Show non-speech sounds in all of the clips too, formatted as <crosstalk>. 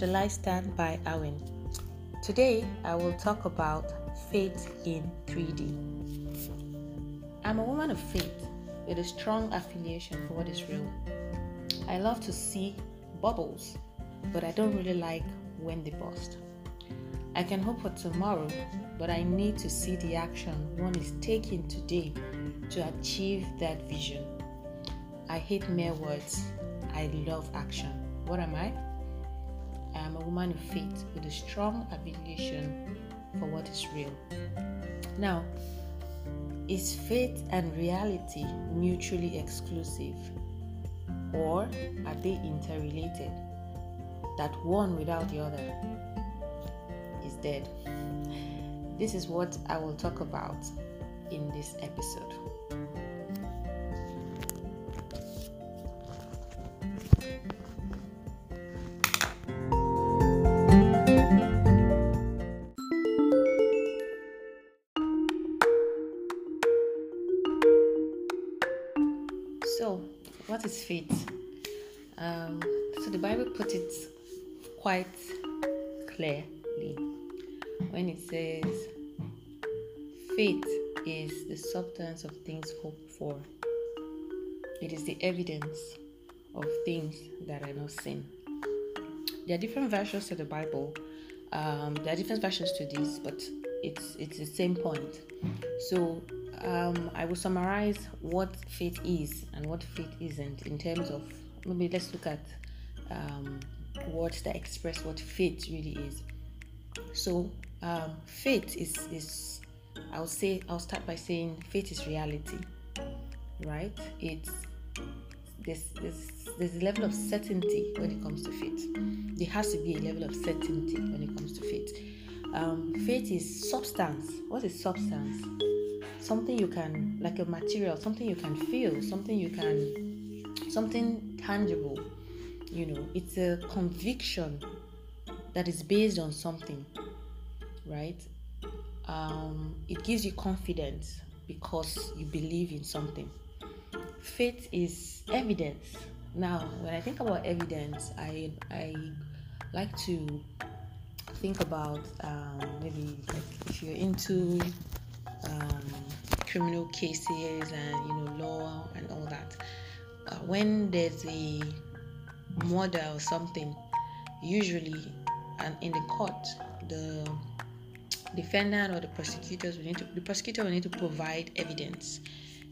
The Stand by Awin. Today I will talk about faith in 3D. I'm a woman of faith with a strong affiliation for what is real. I love to see bubbles, but I don't really like when they burst. I can hope for tomorrow, but I need to see the action one is taking today to achieve that vision. I hate mere words. I love action. What am I? I am a woman of faith with a strong affiliation for what is real. Now, is faith and reality mutually exclusive? Or are they interrelated? That one without the other is dead. This is what I will talk about in this episode. So, what is faith? Um, so, the Bible put it quite clearly when it says, faith is the substance of things hoped for, it is the evidence of things that are not seen. There are different versions to the Bible. Um, there are different versions to this, but it's it's the same point. So um, I will summarize what faith is and what faith isn't in terms of maybe let's look at um, words that express what faith really is. So um, faith is is I'll say I'll start by saying faith is reality, right? It's there's, there's, there's a level of certainty when it comes to faith. There has to be a level of certainty when it comes to faith. Um, faith is substance. What is substance? Something you can, like a material, something you can feel, something you can, something tangible. You know, it's a conviction that is based on something, right? Um, it gives you confidence because you believe in something faith is evidence. Now, when I think about evidence, I I like to think about um, maybe like if you're into um, criminal cases and you know law and all that. Uh, when there's a murder or something, usually and in the court, the defendant or the prosecutors will need to the prosecutor will need to provide evidence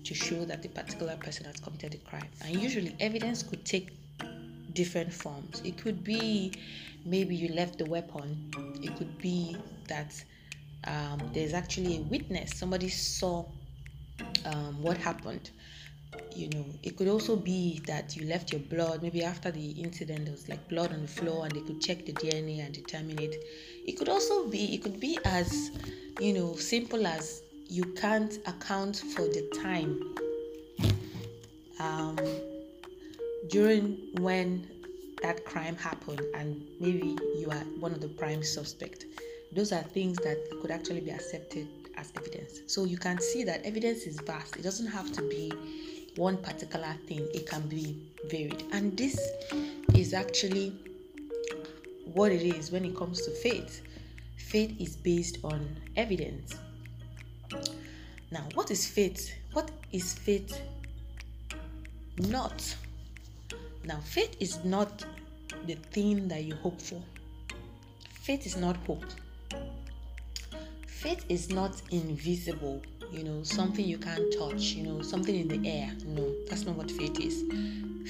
to show that the particular person has committed a crime. And usually, evidence could take different forms. It could be maybe you left the weapon, it could be that um, there's actually a witness, somebody saw um, what happened. You know, it could also be that you left your blood. Maybe after the incident, there was like blood on the floor, and they could check the DNA and determine it. It could also be, it could be as, you know, simple as you can't account for the time um, during when that crime happened and maybe you are one of the prime suspect those are things that could actually be accepted as evidence so you can see that evidence is vast it doesn't have to be one particular thing it can be varied and this is actually what it is when it comes to faith faith is based on evidence now, what is faith? What is faith not? Now, faith is not the thing that you hope for. Faith is not hope. Faith is not invisible, you know, something you can't touch, you know, something in the air. No, that's not what faith is.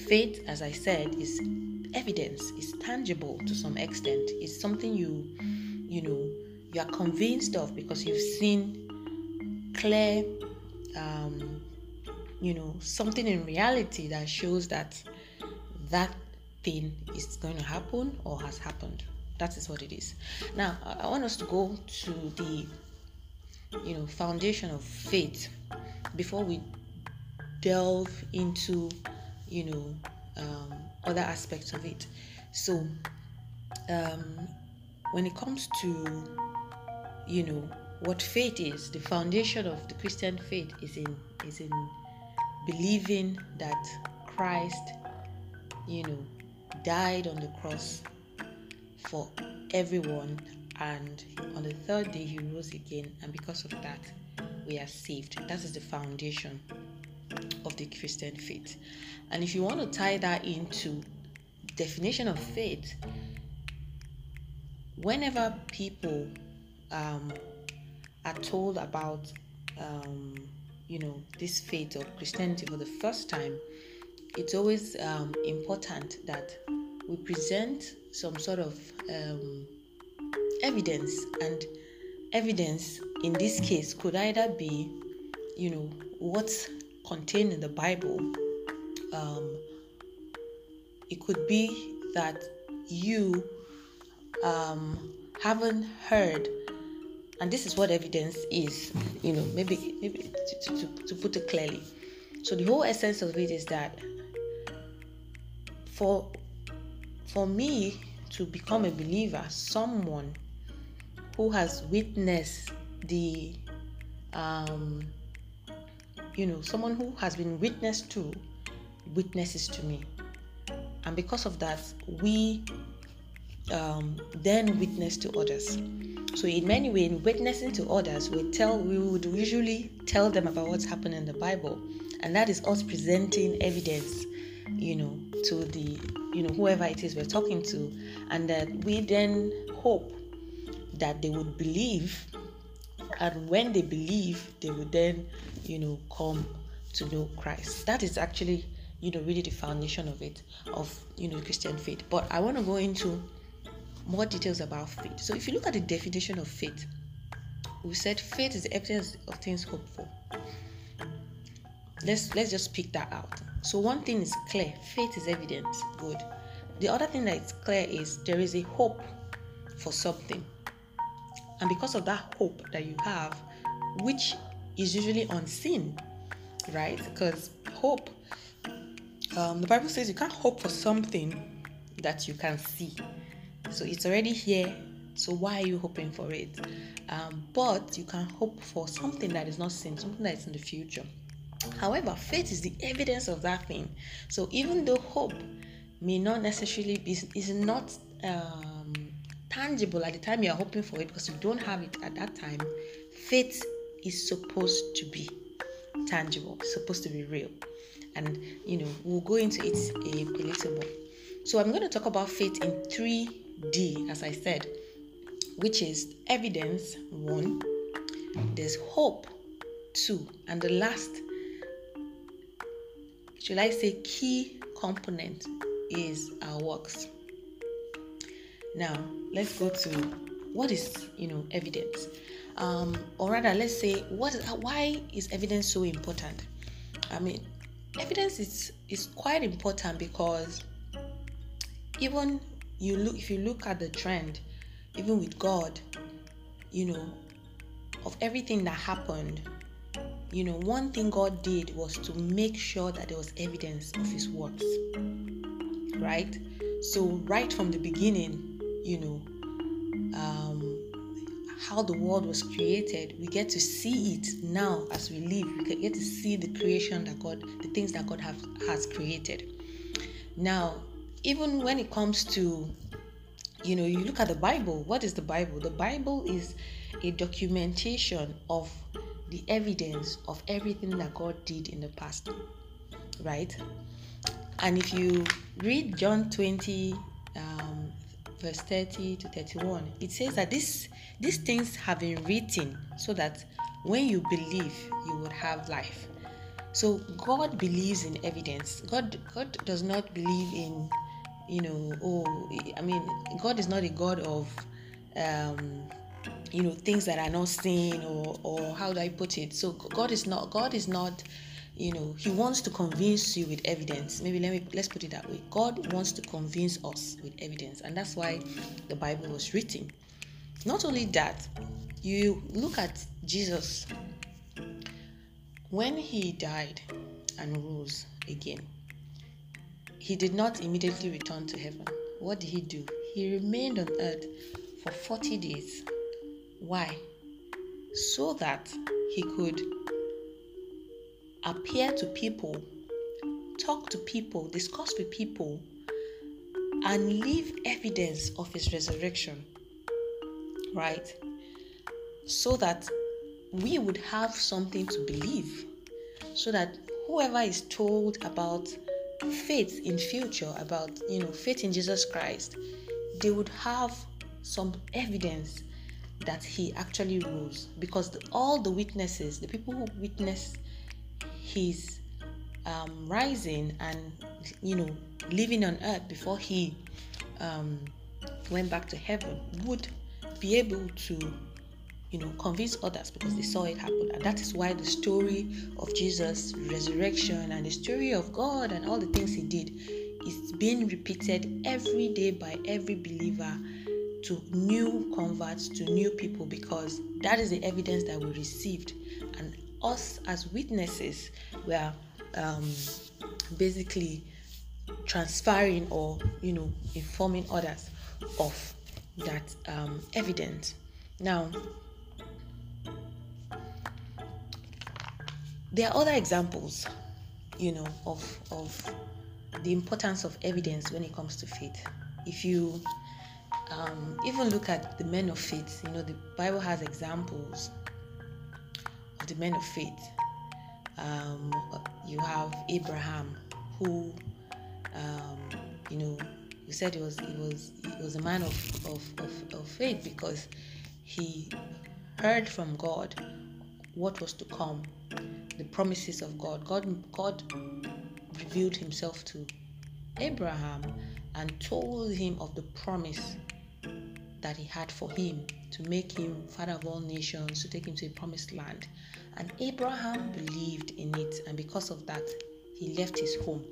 Faith, as I said, is evidence, is tangible to some extent. It's something you, you know, you are convinced of because you've seen clear, um, you know, something in reality that shows that that thing is going to happen or has happened. That is what it is. Now, I want us to go to the, you know, foundation of faith before we delve into, you know, um, other aspects of it. So, um, when it comes to, you know, what faith is the foundation of the christian faith is in is in believing that christ you know died on the cross for everyone, and on the third day he rose again, and because of that, we are saved. That is the foundation of the Christian faith. And if you want to tie that into definition of faith, whenever people um, are told about um, you know this faith of Christianity for the first time, it's always um, important that we present some sort of um, evidence and evidence in this case could either be you know what's contained in the bible. Um, it could be that you um, haven't heard and this is what evidence is you know maybe maybe to, to, to put it clearly. So the whole essence of it is that for for me to become a believer someone who has witnessed the um, you know someone who has been witnessed to witnesses to me. And because of that we um, then witness to others. So in many ways witnessing to others we tell we would usually tell them about what's happened in the bible. And that is us presenting evidence you know to the you know whoever it is we're talking to. And that we then hope that they would believe and when they believe they would then you know come to know christ. That is actually you know really the foundation of it of you know christian faith. But i want to go into more details about faith. So if you look at the definition of faith we said faith is the evidence of things hoped for. Let's let's just pick that out. So one thing is clear faith is evidence good. The other thing that is clear is there is a hope for something and because of that hope that you have, which is usually unseen, right? Because hope, um, the Bible says you can't hope for something that you can see. So it's already here. So why are you hoping for it? Um, but you can hope for something that is not seen, something that is in the future. However, faith is the evidence of that thing. So even though hope may not necessarily be is not um, tangible at the time you're hoping for it because you don't have it at that time, faith is supposed to be tangible, supposed to be real. And you know, we'll go into it a, a little more. So I'm going to talk about faith in 3D, as I said, which is evidence, one, there's hope, two, and the last, should I say, key component is our works. Now, let's go to what is, you know, evidence. Um, or rather, let's say, what? Why is evidence so important? I mean, evidence is is quite important because even you look if you look at the trend, even with God, you know, of everything that happened, you know, one thing God did was to make sure that there was evidence of His works, right? So right from the beginning, you know, um, how the world was created, we get to see it now as we live. We get to see the creation that God, the things that God have, has created. Now, even when it comes to, you know, you look at the Bible, what is the Bible? The Bible is a documentation of the evidence of everything that God did in the past, right? And if you read John 20, um, verse 30 to 31 it says that this these things have been written so that when you believe you would have life. So god believes in evidence. God god does not believe in you know oh i mean god is not a god of um you know things that are not seen or or how do i put it? So god is not god is not you know he wants to convince you with evidence. Maybe let me let's put it that way. God wants to convince us with evidence. And that's why the bible was written. Not only that you look at jesus. When he died and rose again he did not immediately return to heaven. What did he do? He remained on earth for 40 days. Why? So that he could appear to people, talk to people, discuss with people and leave evidence of his resurrection, right? So that we would have something to believe, so that whoever is told about faith in future, about you know faith in Jesus Christ, they would have some evidence that he actually rose because the, all the witnesses, the people who witnessed his um, rising and you know living on earth before he um, went back to heaven would be able to you know convince others because they saw it happen. And that is why the story of jesus resurrection and the story of god and all the things he did is being repeated every day by every believer to new converts to new people because that is the evidence that we received. And us as witnesses we are um, basically transferring or you know informing others of that um, evidence. Now there are other examples you know of of the importance of evidence when it comes to faith. If you um, even look at the men of faith you know the bible has examples the men of faith um, you have Abraham, who, um, you know, you said he was he was he was a man of, of, of, of faith because he heard from God what was to come, the promises of God. God God revealed himself to Abraham and told him of the promise that he had for him to make him father of all nations, to take him to a promised land. And Abraham believed in it, and because of that, he left his home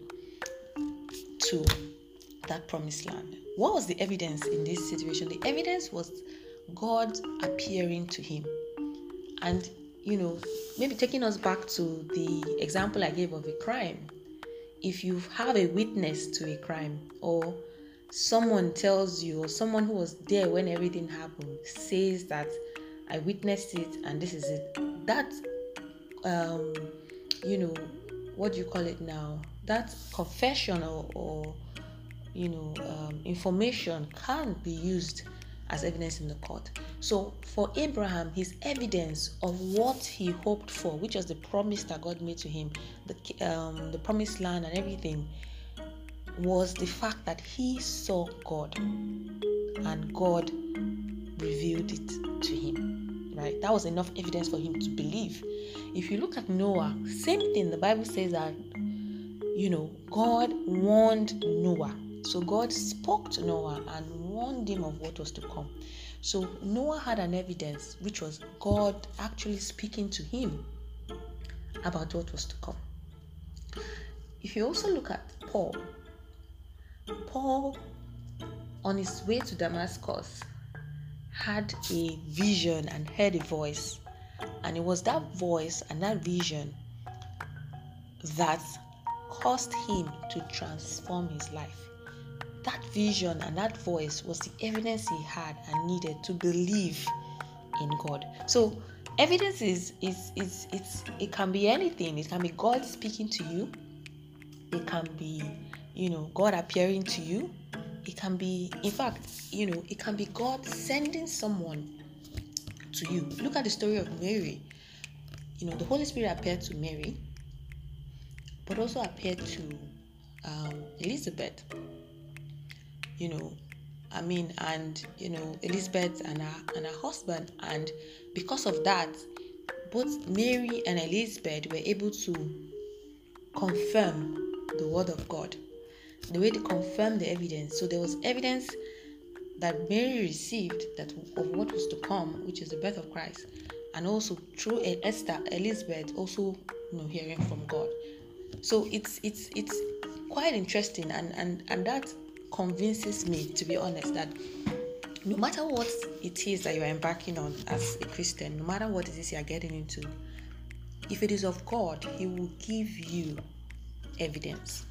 to that promised land. What was the evidence in this situation? The evidence was God appearing to him. And, you know, maybe taking us back to the example I gave of a crime. If you have a witness to a crime or someone tells you, or someone who was there when everything happened says that I witnessed it and this is it, that um, you know, what do you call it now? That confession or, or you know, um, information can't be used as evidence in the court. So for Abraham, his evidence of what he hoped for, which was the promise that God made to him, the um, the promised land and everything, was the fact that he saw God and God revealed it to him. Right? That was enough evidence for him to believe. If you look at Noah, same thing. The Bible says that, you know, God warned Noah. So God spoke to Noah and warned him of what was to come. So Noah had an evidence, which was God actually speaking to him about what was to come. If you also look at Paul, Paul, on his way to Damascus, had a vision and heard a voice and it was that voice and that vision that caused him to transform his life. That vision and that voice was the evidence he had and needed to believe in God. So evidence is is is it's it can be anything. It can be God speaking to you. It can be, you know, God appearing to you. It can be, in fact, you know, it can be God sending someone to you. Look at the story of Mary. You know, the Holy Spirit appeared to Mary, but also appeared to um, Elizabeth. You know, I mean, and you know, Elizabeth and her and her husband, and because of that, both Mary and Elizabeth were able to confirm the word of God. The way they confirmed the evidence. So there was evidence that Mary received that of what was to come, which is the birth of Christ, and also through Esther, Elizabeth also you know hearing from God. So it's it's it's quite interesting, and and and that convinces me, to be honest, that no matter what it is that you are embarking on as a Christian, no matter what it is you are getting into, if it is of God, He will give you evidence.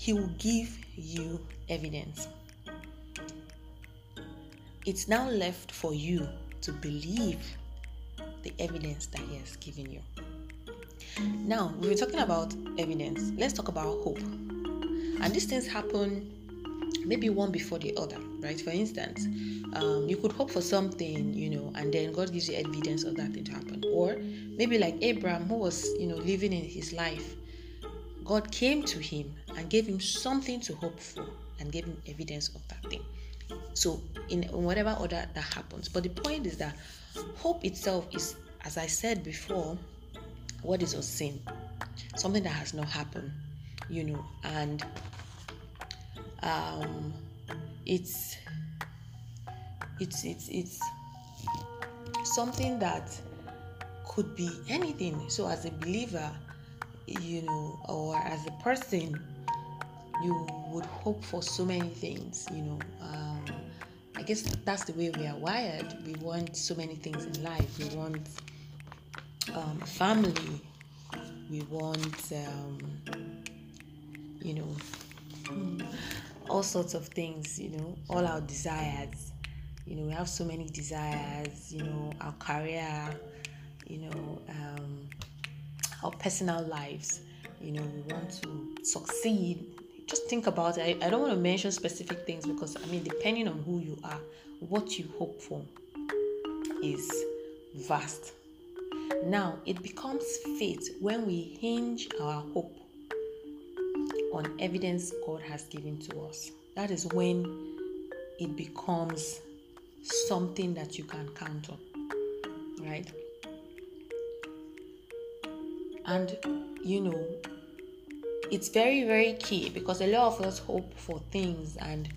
He will give you evidence. It's now left for you to believe the evidence that He has given you. Now, we've been talking about evidence. Let's talk about hope. and these things happen maybe one before the other right for instance um, you could hope for something you know and then god gives you evidence of that thing to happen or maybe like abraham who was you know living in his life god came to him and gave him something to hope for and gave him evidence of that thing. So in whatever order that happens. But the point is that hope itself is as i said before what is a sin something that has not happened you know and um, it's it's it's it's something that could be anything. So as a believer you know or as a person you would hope for so many things you know um, i guess that's the way we are wired. We want so many things in life. We want um, family. We want um, you know all sorts of things, you know, all our desires. You know, we have so many desires, you know, our career, you know, our personal lives. You know, we want to succeed. Just think about it. I, I don't want to mention specific things because, I mean, depending on who you are, what you hope for is vast. Now, it becomes faith when we hinge our hope on evidence God has given to us. That is when it becomes something that you can count on, right? And you know, it's very, very key because a lot of us hope for things and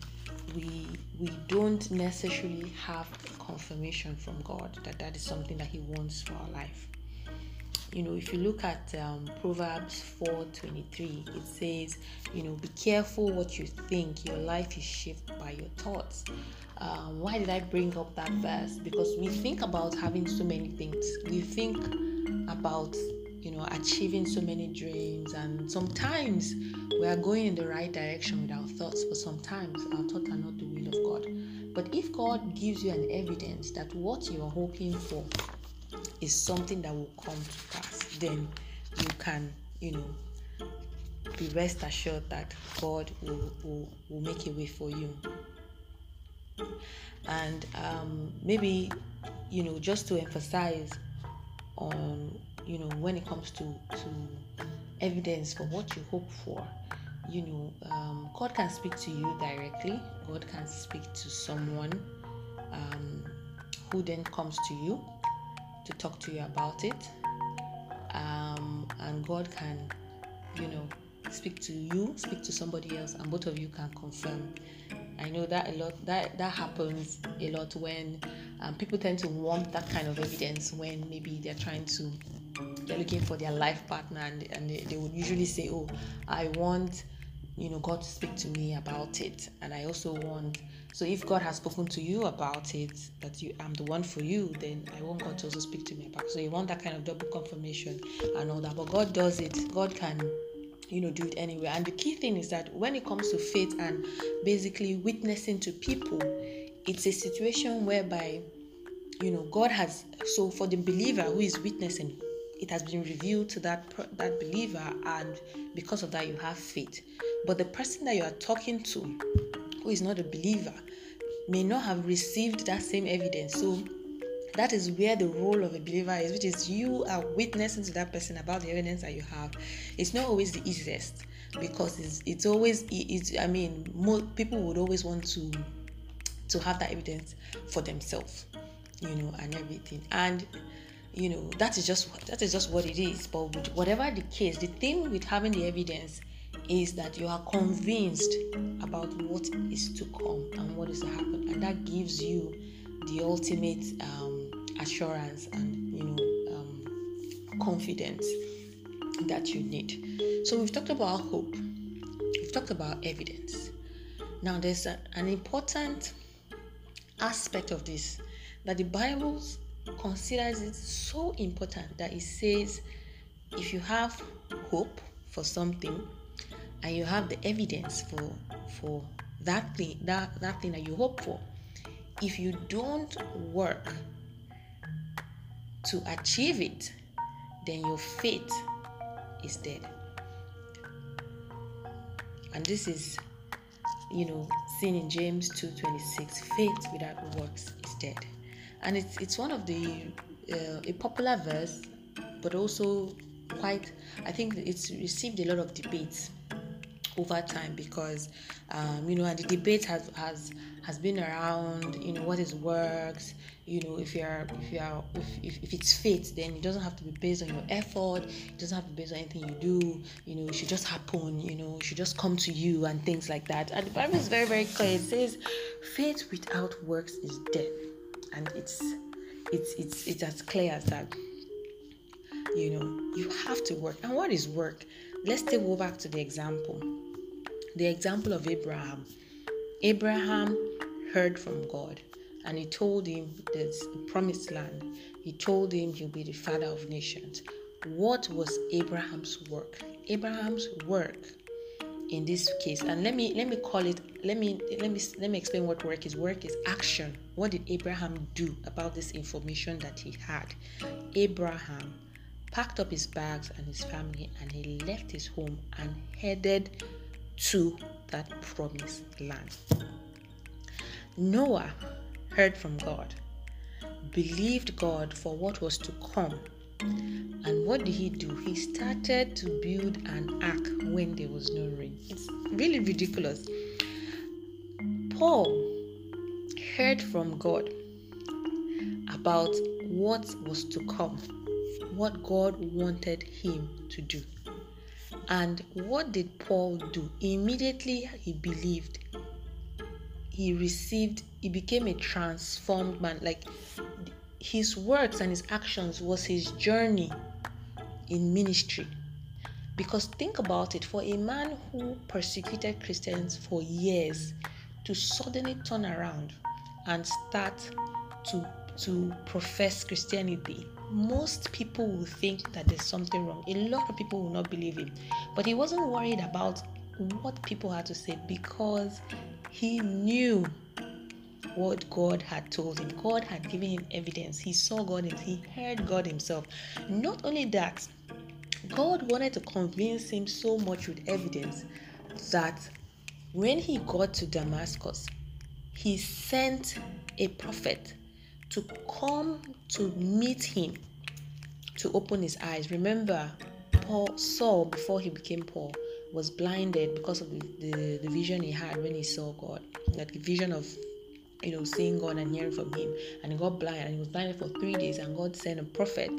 we we don't necessarily have confirmation from God that that is something that He wants for our life. You know if you look at um, proverbs 4.23 it says you know be careful what you think. Your life is shaped by your thoughts. Um, why did i bring up that verse? Because we think about having so many things. We think about you know achieving so many dreams and sometimes we are going in the right direction with our thoughts but sometimes our thoughts are not the will of god but if god gives you an evidence that what you are hoping for is something that will come to pass, then you can, you know, be rest assured that God will, will, will make a way for you. And um, maybe, you know, just to emphasize on, you know, when it comes to, to evidence for what you hope for, you know, um, God can speak to you directly. God can speak to someone um, who then comes to you to talk to you about it. Um, and God can, you know, speak to you, speak to somebody else, and both of you can confirm. I know that a lot that that happens a lot when um, people tend to want that kind of evidence when maybe they're trying to they're looking for their life partner and, and they, they would usually say oh i want you know god to speak to me about it and i also want so if God has spoken to you about it, that you I'm the one for you, then I want God to also speak to me about. It. So you want that kind of double confirmation and all that. But God does it. God can you know do it anyway and the key thing is that when it comes to faith and basically witnessing to people it's a situation whereby you know god has so for the believer who is witnessing it has been revealed to that that believer and because of that you have faith but the person that you are talking to who is not a believer may not have received that same evidence. So that is where the role of a believer is, which is you are witnessing to that person about the evidence that you have. It's not always the easiest because it's, it's always it's I mean more people would always want to to have that evidence for themselves, you know, and everything. And you know that is just what that is just what it is. But whatever the case, the thing with having the evidence is that you are convinced about what is to come and what is to happen, and that gives you the ultimate um, assurance and you know um, confidence that you need. So we've talked about hope, we've talked about evidence. Now there's a, an important aspect of this that the Bible considers it so important that it says if you have hope for something and you have the evidence for for that thing that that thing that you hope for if you don't work to achieve it then your faith is dead And this is, you know, seen in James 2:26. Faith without works is dead. And it's it's one of the uh, a popular verse, but also quite. I think it's received a lot of debates over time because um, you know and the debate has has has been around you know what is works you know if you're if you're if, if, if it's faith then it doesn't have to be based on your effort it doesn't have to be based on anything you do you know it should just happen you know it should just come to you and things like that and the bible is very very clear it says faith without works is dead and it's it's it's it's as clear as that. You know you have to work. And what is work? Let's take go back to the example. The example of abraham. Abraham heard from god and he told him there's a promised land. He told him he'll be the father of nations. What was abraham's work? Abraham's work in this case and let me let me call it let me let me let me explain what work is work is action what did abraham do about this information that he had abraham packed up his bags and his family, and he left his home and headed to that promised land. Noah heard from God, believed God for what was to come. And what did he do? He started to build an ark when there was no rain. It's really ridiculous. Paul heard from God about what was to come what God wanted him to do. And what did Paul do? Immediately he believed. He received, he became a transformed man. Like his works and his actions was his journey in ministry. Because think about it for a man who persecuted Christians for years to suddenly turn around and start to to profess Christianity most people will think that there's something wrong. A lot of people will not believe him. But he wasn't worried about what people had to say because he knew what God had told him. God had given him evidence. He saw God and he heard God himself. Not only that, God wanted to convince him so much with evidence that when he got to Damascus, he sent a prophet to come to meet him to open his eyes. Remember, Paul Saul before he became Paul was blinded because of the, the, the vision he had when he saw God, that vision of you know seeing God and hearing from him. And he got blind and he was blinded for three days and God sent a prophet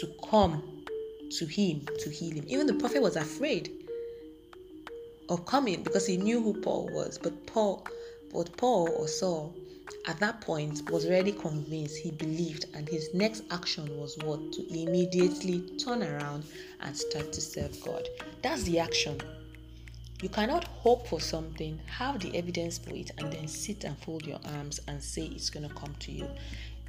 to come to him to heal him. Even the prophet was afraid of coming because he knew who Paul was. But Paul but Paul or Saul at that point was already convinced he believed and his next action was what to immediately turn around and start to serve god that's the action you cannot hope for something have the evidence for it and then sit and fold your arms and say it's going to come to you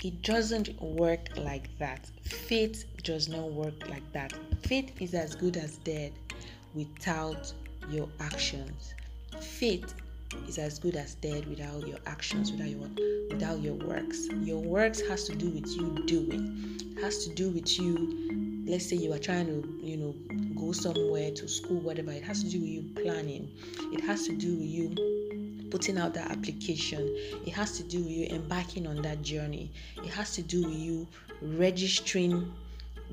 it doesn't work like that faith does not work like that faith is as good as dead without your actions faith is as good as dead without your actions, without your without your works. Your works has to do with you doing. Has to do with you. Let's say you are trying to, you know, go somewhere to school, whatever. It has to do with you planning. It has to do with you putting out that application. It has to do with you embarking on that journey. It has to do with you registering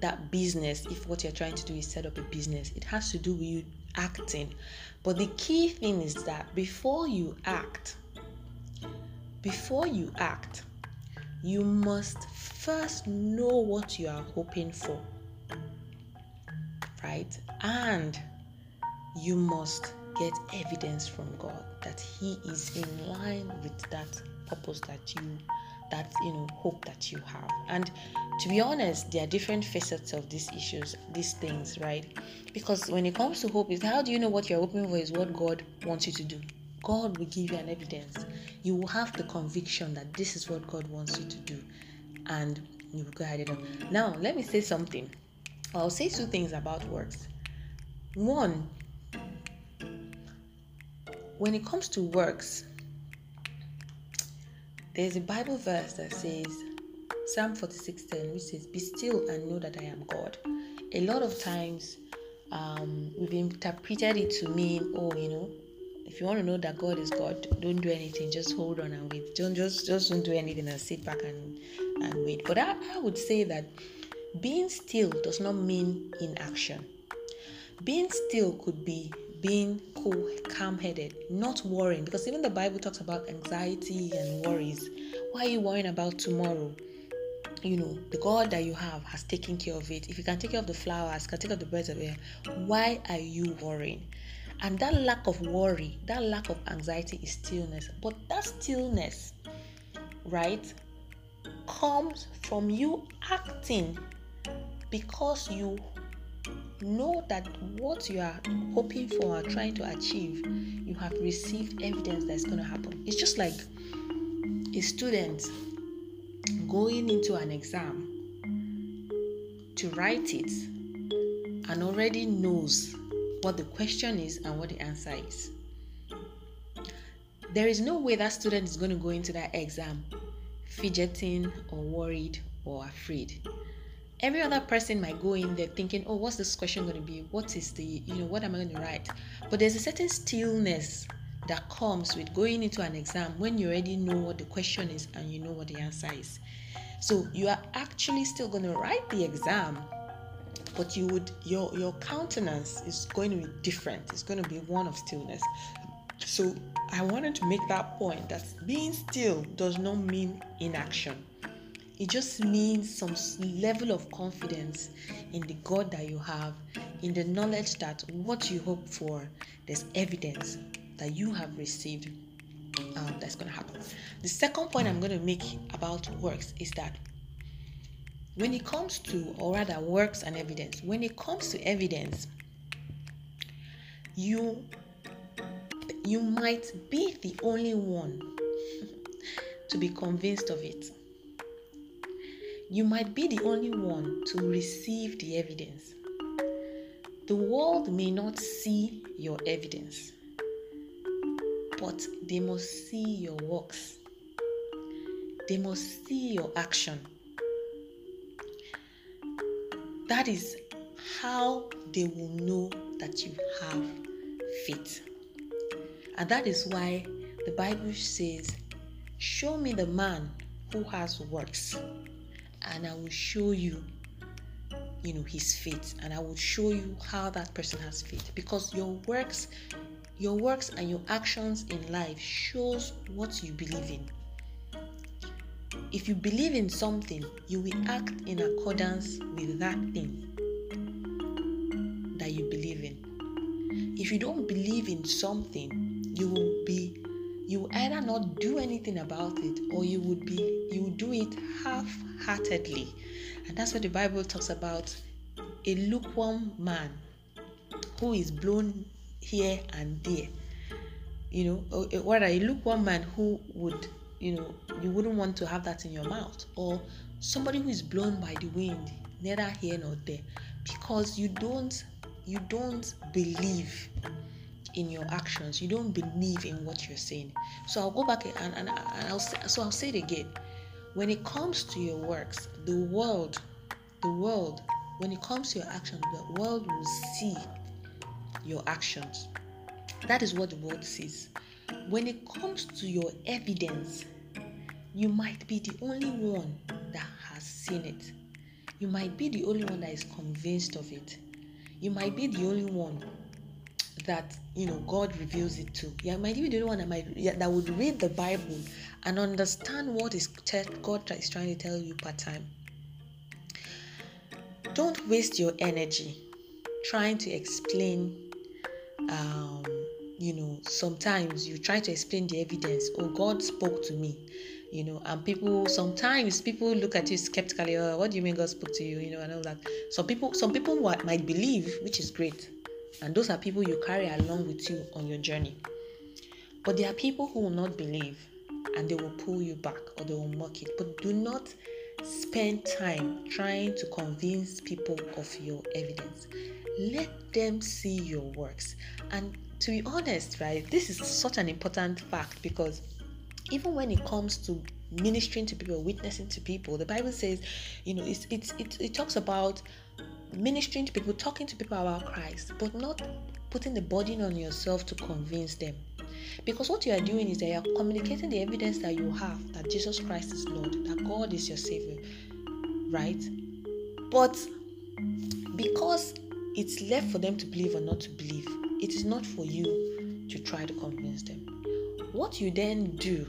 that business if what you're trying to do is set up a business. It has to do with you acting. But the key thing is that before you act, before you act, you must first know what you are hoping for. Right? And you must get evidence from God that He is in line with that purpose that you that you know hope that you have. And to be honest there are different facets of these issues these things right? Because when it comes to hope is how do you know what you're hoping for is what god wants you to do. God will give you an evidence. You will have the conviction that this is what god wants you to do and you will go ahead now let me say something i'll say two things about works one when it comes to works there's a Bible verse that says, Psalm 46:10, which says, Be still and know that I am God. A lot of times, um, we've interpreted it to mean, oh, you know, if you want to know that God is God, don't do anything. Just hold on and wait. Don't just just don't do anything and sit back and and wait. But I, I would say that being still does not mean inaction. Being still could be being cool, calm headed, not worrying. Because even the Bible talks about anxiety and worries. Why are you worrying about tomorrow? You know, the God that you have has taken care of it. If you can take care of the flowers, can take care of the birds of air, why are you worrying? And that lack of worry, that lack of anxiety is stillness. But that stillness, right, comes from you acting because you know that what you are hoping for or trying to achieve, you have received evidence that's going to happen. It's just like a student going into an exam to write it and already knows what the question is and what the answer is. There is no way that student is going to go into that exam fidgeting or worried or afraid. Every other person might go in there thinking, oh, what's this question going to be? What is the, you know, what am I going to write? But there's a certain stillness that comes with going into an exam when you already know what the question is and you know what the answer is. So you are actually still going to write the exam, but you would your your countenance is going to be different. It's going to be one of stillness. So I wanted to make that point that being still does not mean inaction. It just means some level of confidence in the God that you have, in the knowledge that what you hope for, there's evidence that you have received um, that's going to happen. The second point I'm going to make about works is that when it comes to, or rather, works and evidence, when it comes to evidence, you you might be the only one <laughs> to be convinced of it. You might be the only one to receive the evidence. The world may not see your evidence, but they must see your works. They must see your action. That is how they will know that you have faith. And that is why the Bible says, Show me the man who has works, and I will show you, you know, his faith, and I will show you how that person has faith. Because your works, your works and your actions in life shows what you believe in. If you believe in something, you will act in accordance with that thing that you believe in. If you don't believe in something, you will be you will either not do anything about it or you would be you would do it half-heartedly and that's what the bible talks about a lukewarm man who is blown here and there you know or a lukewarm man who would you know you wouldn't want to have that in your mouth or somebody who is blown by the wind neither here nor there because you don't you don't believe in your actions. You don't believe in what you're saying. So I'll go back and, and, and I'll so I'll say it again. When it comes to your works, the world, the world, when it comes to your actions, the world will see your actions. That is what the world sees. When it comes to your evidence, you might be the only one that has seen it. You might be the only one that is convinced of it. You might be the only one that you know God reveals it to. Yeah, might be the only one that might that would read the Bible and understand what is God is trying to tell you part time. Don't waste your energy trying to explain. Um, you know, sometimes you try to explain the evidence. Oh, God spoke to me. You know, and people sometimes people look at you skeptically. Oh, what do you mean God spoke to you? You know, and all that. Some people, some people might believe, which is great and those are people you carry along with you on your journey. But there are people who will not believe and they will pull you back or they will mock it. But do not spend time trying to convince people of your evidence. Let them see your works. And to be honest, right, this is such an important fact because even when it comes to ministering to people, witnessing to people, the Bible says, you know, it's, it's, it, it talks about ministering to people, talking to people about Christ, but not putting the burden on yourself to convince them. Because what you are doing is that you are communicating the evidence that you have that Jesus Christ is Lord, that God is your Savior, right? But because it's left for them to believe or not to believe, it is not for you to try to convince them. What you then do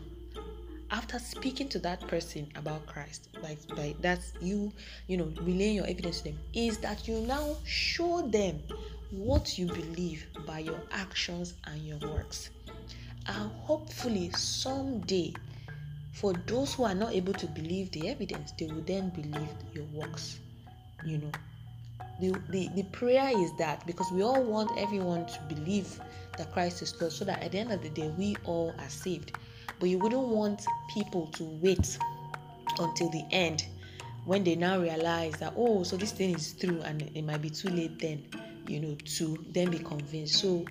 after speaking to that person about Christ, like, like that's you, you know, relaying your evidence to them, is that you now show them what you believe by your actions and your works. And hopefully, someday, for those who are not able to believe the evidence, they will then believe your works. You know, the, the, the prayer is that because we all want everyone to believe that Christ is Lord, so that at the end of the day, we all are saved. But you wouldn't want people to wait until the end when they now realize that, oh, so this thing is true and it might be too late then, you know, to then be convinced. So,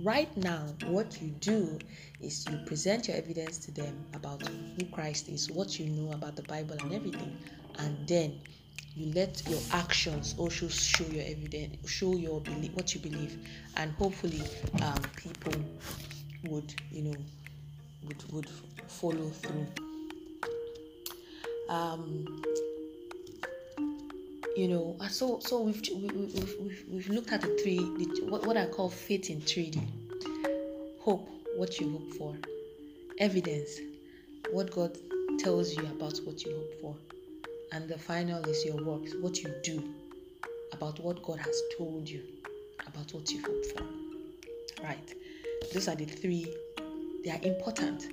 right now, what you do is you present your evidence to them about who Christ is, what you know about the Bible and everything, and then you let your actions also show your evidence, show your belief, what you believe, and hopefully, um, people would, you know, would, would follow through. Um, you know, uh, so so we've we, have we've, we've looked at the three, the, what, what I call faith in 3D. Hope, what you hope for. Evidence, what God tells you about what you hope for. And the final is your works, what you do about what God has told you about what you hope for. Right. Those are the three they are important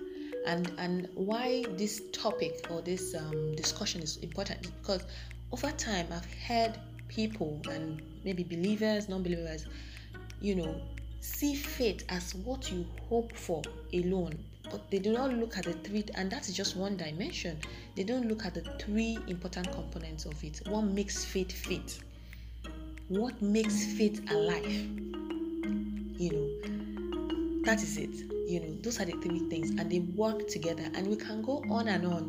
and and why this topic or this um, discussion is important because over time i've heard people and maybe believers non-believers you know see faith as what you hope for alone but they do not look at the three and that is just one dimension. They don't look at the three important components of it. What makes faith fit? What makes faith alive? You know that is it. You know those are the three things and they work together and we can go on and on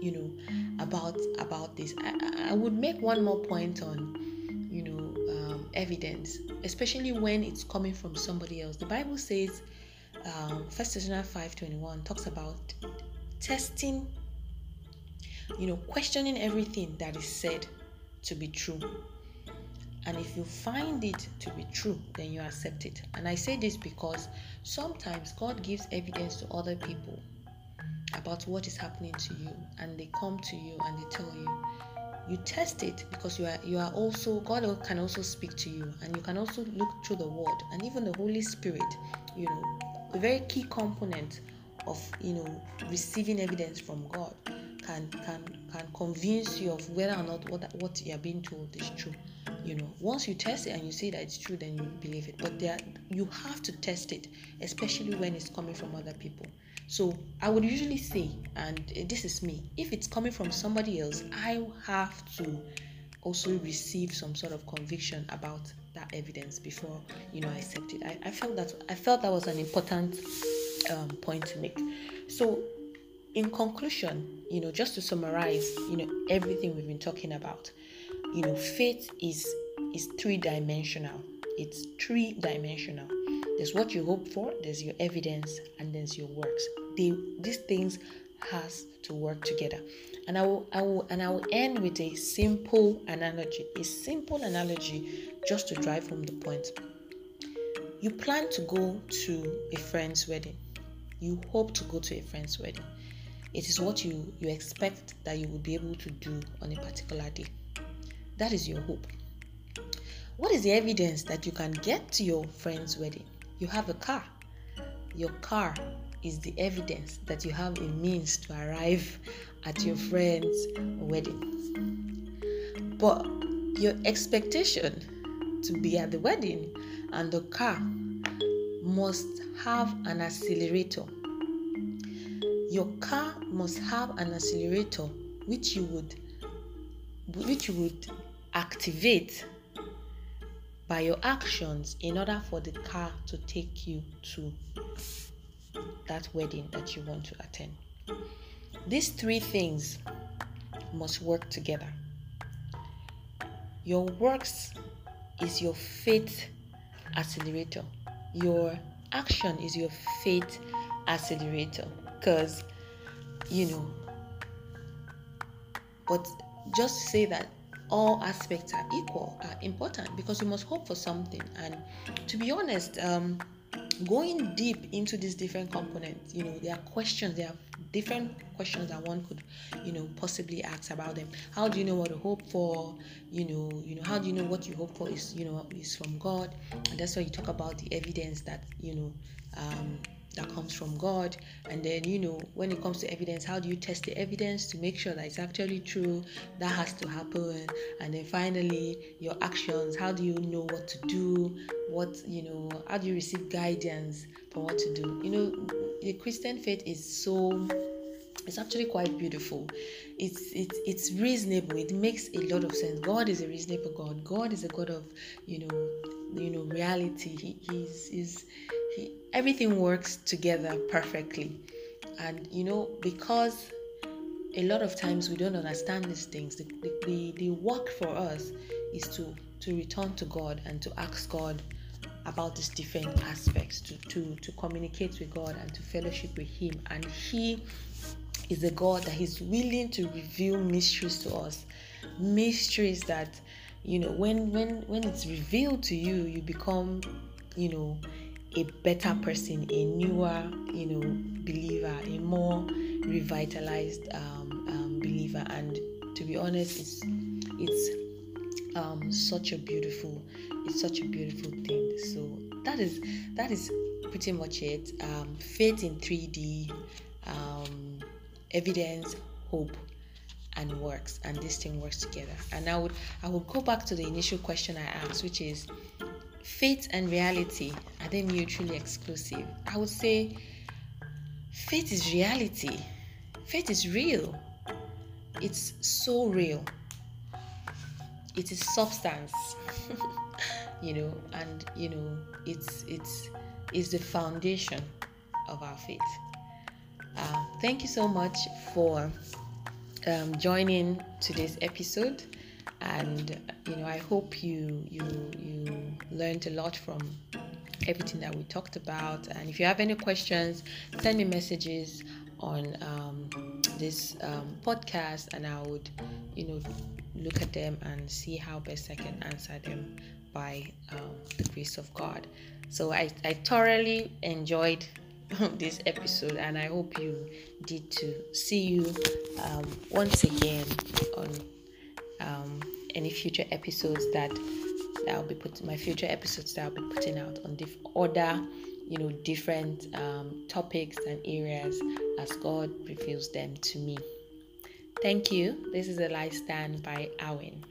you know about about this. I, I would make one more point on you know um, evidence especially when it's coming from somebody else. The bible says um, first thessalonians 5 21 talks about testing you know questioning everything that is said to be true. And if you find it to be true, then you accept it. And I say this because sometimes God gives evidence to other people about what is happening to you, and they come to you and they tell you. You test it because you are you are also God can also speak to you, and you can also look through the Word and even the Holy Spirit. You know, a very key component of you know receiving evidence from God can can can convince you of whether or not what what you are being told is true you know once you test it and you see that it's true then you believe it but there you have to test it especially when it's coming from other people so i would usually say and this is me if it's coming from somebody else i have to also receive some sort of conviction about that evidence before you know i accept it. I, I felt that i felt that was an important um, point to make. So in conclusion you know just to summarize you know everything we've been talking about you know faith is is three dimensional. It's three dimensional there's what you hope for there's your evidence and there's your works. They these things has to work together. And i will i will and i will end with a simple analogy a simple analogy just to drive home the point. You plan to go to a friend's wedding. You hope to go to a friend's wedding. It is what you you expect that you will be able to do on a particular day. That is your hope. What is the evidence that you can get to your friend's wedding? You have a car. Your car is the evidence that you have a means to arrive at your friend's wedding. But your expectation to be at the wedding and the car must have an accelerator. Your car must have an accelerator which you would which you would activate by your actions in order for the car to take you to that wedding that you want to attend. These three things must work together. your works is your faith accelerator. Your action is your faith accelerator. Because, you know, but just say that all aspects are equal are important because we must hope for something. And to be honest um, going deep into these different components you know there are questions there are different questions that one could you know possibly ask about them. How do you know what to hope for? You know you know how do you know what you hope for is you know is from god? And that's why you talk about the evidence that you know um, that comes from God. And then, you know, when it comes to evidence, how do you test the evidence to make sure that it's actually true? That has to happen. And then finally, your actions. How do you know what to do? What, you know, how do you receive guidance for what to do? You know, the Christian faith is so it's actually quite beautiful it's it's it's reasonable it makes a lot of sense god is a reasonable god god is a god of you know you know reality he, is is everything works together perfectly. And you know, because a lot of times we don't understand these things, the, the, the, work for us is to, to return to God and to ask God about these different aspects, to, to, to communicate with God and to fellowship with Him. And He is a God that is willing to reveal mysteries to us. Mysteries that, you know, when when when it's revealed to you, you become, you know, a better person, a newer, you know, believer, a more revitalized um, um, believer. And to be honest, it's it's um, such a beautiful, it's such a beautiful thing. So that is that is pretty much it. Um, faith in 3D, um, evidence, hope, and works, and this thing works together. And I would I would go back to the initial question I asked, which is faith and reality are they mutually exclusive? I would say faith is reality. Faith is real. It's so real. It is substance. <laughs> you know, and you know, it's it's is the foundation of our faith. Uh, thank you so much for um, joining today's episode and you know i hope you you you learned a lot from everything that we talked about. And if you have any questions send me messages on um, this um, podcast and i would you know look at them and see how best i can answer them by um, the grace of god. So i, I thoroughly enjoyed <laughs> this episode and i hope you did too. See you um, once again on um, any future episodes that I'll be putting my future episodes that I'll be putting out on diff- other you know different um, topics and areas as God reveals them to me. Thank you. This is a life stand by Awin.